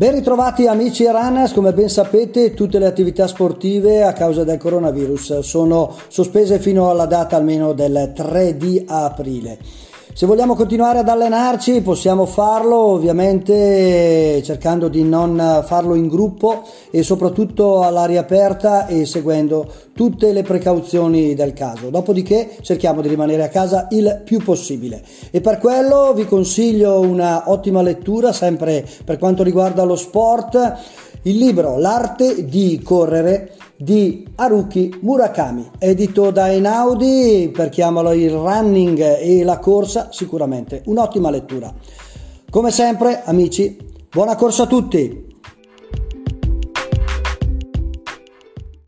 Ben ritrovati amici runners, come ben sapete tutte le attività sportive a causa del coronavirus sono sospese fino alla data almeno del 3 di aprile. Se vogliamo continuare ad allenarci possiamo farlo ovviamente cercando di non farlo in gruppo e soprattutto all'aria aperta e seguendo tutte le precauzioni del caso. Dopodiché cerchiamo di rimanere a casa il più possibile e per quello vi consiglio una ottima lettura sempre per quanto riguarda lo sport, il libro L'arte di correre di Haruki Murakami, edito da Einaudi, per chi ama il running e la corsa, sicuramente un'ottima lettura. Come sempre, amici, buona corsa a tutti!